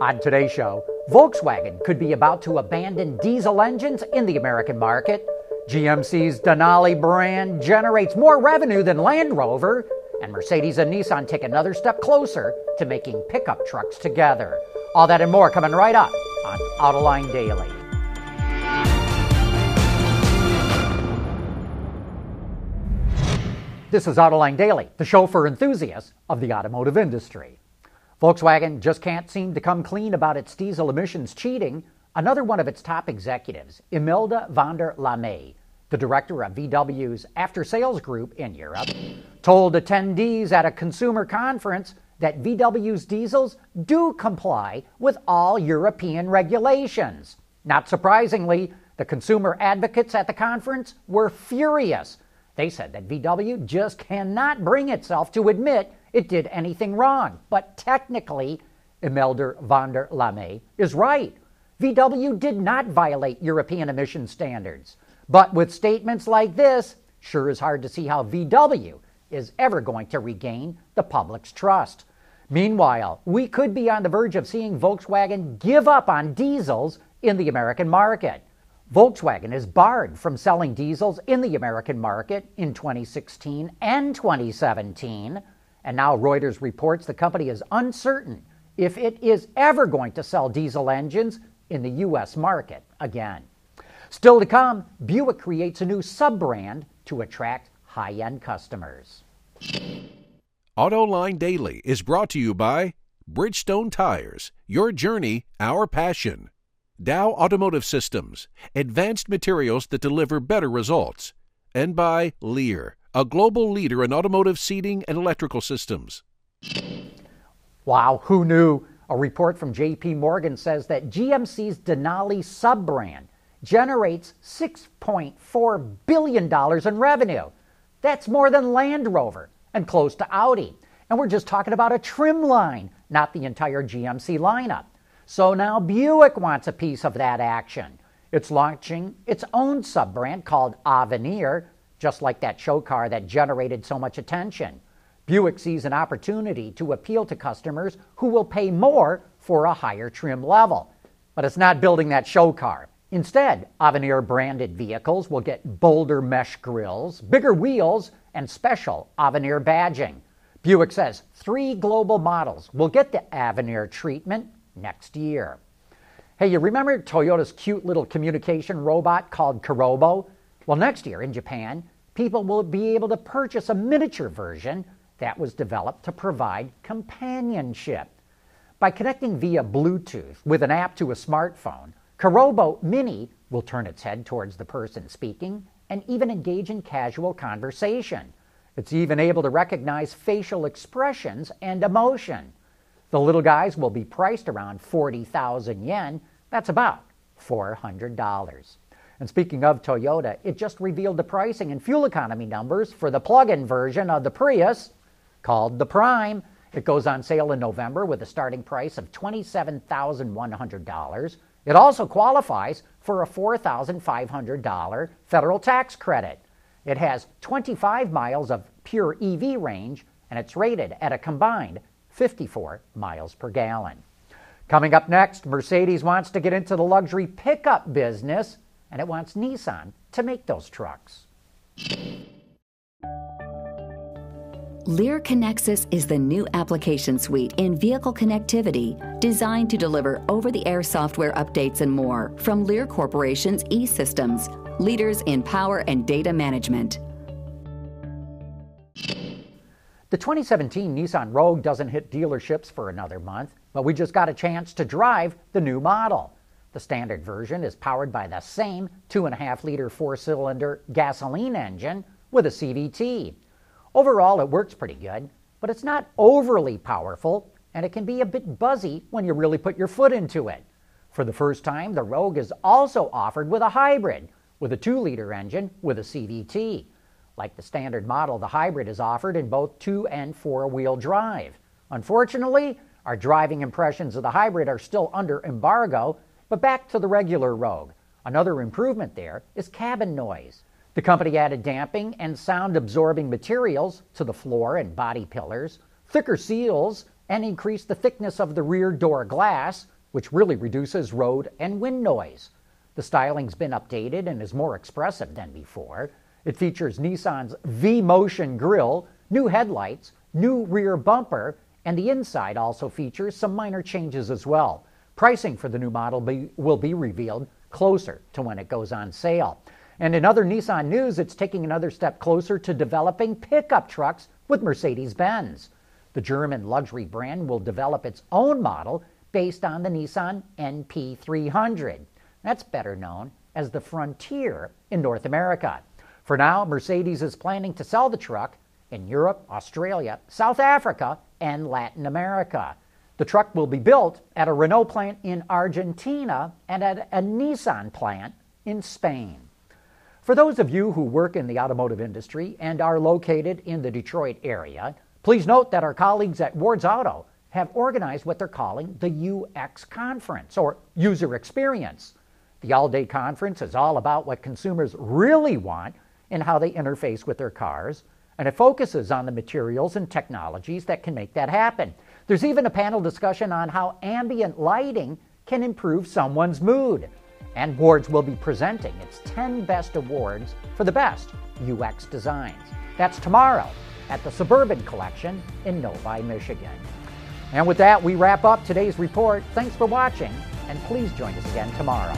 On today's show, Volkswagen could be about to abandon diesel engines in the American market. GMC's Denali brand generates more revenue than Land Rover, and Mercedes and Nissan take another step closer to making pickup trucks together. All that and more coming right up on Autoline Daily. This is Autoline Daily, the show for enthusiasts of the automotive industry. Volkswagen just can't seem to come clean about its diesel emissions cheating. Another one of its top executives, Imelda van der Lamé, the director of VW's after sales group in Europe, told attendees at a consumer conference that VW's diesels do comply with all European regulations. Not surprisingly, the consumer advocates at the conference were furious. They said that VW just cannot bring itself to admit it did anything wrong. But technically, Imelda van der Lamé is right. VW did not violate European emission standards. But with statements like this, sure is hard to see how VW is ever going to regain the public's trust. Meanwhile, we could be on the verge of seeing Volkswagen give up on diesels in the American market. Volkswagen is barred from selling diesels in the American market in 2016 and 2017. And now Reuters reports the company is uncertain if it is ever going to sell diesel engines in the U.S. market again. Still to come, Buick creates a new sub brand to attract high end customers. AutoLine Daily is brought to you by Bridgestone Tires, your journey, our passion. Dow Automotive Systems, advanced materials that deliver better results. And by Lear a global leader in automotive seating and electrical systems. Wow, who knew? A report from JP Morgan says that GMC's Denali sub brand generates $6.4 billion in revenue. That's more than Land Rover and close to Audi. And we're just talking about a trim line, not the entire GMC lineup. So now Buick wants a piece of that action. It's launching its own sub brand called Avenir just like that show car that generated so much attention. Buick sees an opportunity to appeal to customers who will pay more for a higher trim level. But it's not building that show car. Instead, Avenir branded vehicles will get bolder mesh grills, bigger wheels, and special Avenir badging. Buick says three global models will get the Avenir treatment next year. Hey, you remember Toyota's cute little communication robot called Kirobo? Well, next year in Japan, people will be able to purchase a miniature version that was developed to provide companionship. By connecting via Bluetooth with an app to a smartphone, Kirobo Mini will turn its head towards the person speaking and even engage in casual conversation. It's even able to recognize facial expressions and emotion. The little guys will be priced around 40,000 yen. That's about $400. And speaking of Toyota, it just revealed the pricing and fuel economy numbers for the plug in version of the Prius called the Prime. It goes on sale in November with a starting price of $27,100. It also qualifies for a $4,500 federal tax credit. It has 25 miles of pure EV range and it's rated at a combined 54 miles per gallon. Coming up next, Mercedes wants to get into the luxury pickup business and it wants Nissan to make those trucks. Lear Connexus is the new application suite in vehicle connectivity designed to deliver over the air software updates and more from Lear Corporation's e systems, leaders in power and data management. The 2017 Nissan Rogue doesn't hit dealerships for another month, but we just got a chance to drive the new model. The standard version is powered by the same 2.5 liter four cylinder gasoline engine with a CVT. Overall, it works pretty good, but it's not overly powerful and it can be a bit buzzy when you really put your foot into it. For the first time, the Rogue is also offered with a hybrid with a 2 liter engine with a CVT. Like the standard model, the hybrid is offered in both 2 and 4 wheel drive. Unfortunately, our driving impressions of the hybrid are still under embargo but back to the regular Rogue. Another improvement there is cabin noise. The company added damping and sound absorbing materials to the floor and body pillars, thicker seals, and increased the thickness of the rear door glass, which really reduces road and wind noise. The styling's been updated and is more expressive than before. It features Nissan's V Motion grille, new headlights, new rear bumper, and the inside also features some minor changes as well. Pricing for the new model be, will be revealed closer to when it goes on sale. And in other Nissan news, it's taking another step closer to developing pickup trucks with Mercedes Benz. The German luxury brand will develop its own model based on the Nissan NP300. That's better known as the Frontier in North America. For now, Mercedes is planning to sell the truck in Europe, Australia, South Africa, and Latin America. The truck will be built at a Renault plant in Argentina and at a Nissan plant in Spain. For those of you who work in the automotive industry and are located in the Detroit area, please note that our colleagues at Ward's Auto have organized what they're calling the UX Conference or User Experience. The all day conference is all about what consumers really want and how they interface with their cars, and it focuses on the materials and technologies that can make that happen. There's even a panel discussion on how ambient lighting can improve someone's mood. And Wards will be presenting its 10 best awards for the best UX designs. That's tomorrow at the Suburban Collection in Novi, Michigan. And with that, we wrap up today's report. Thanks for watching, and please join us again tomorrow.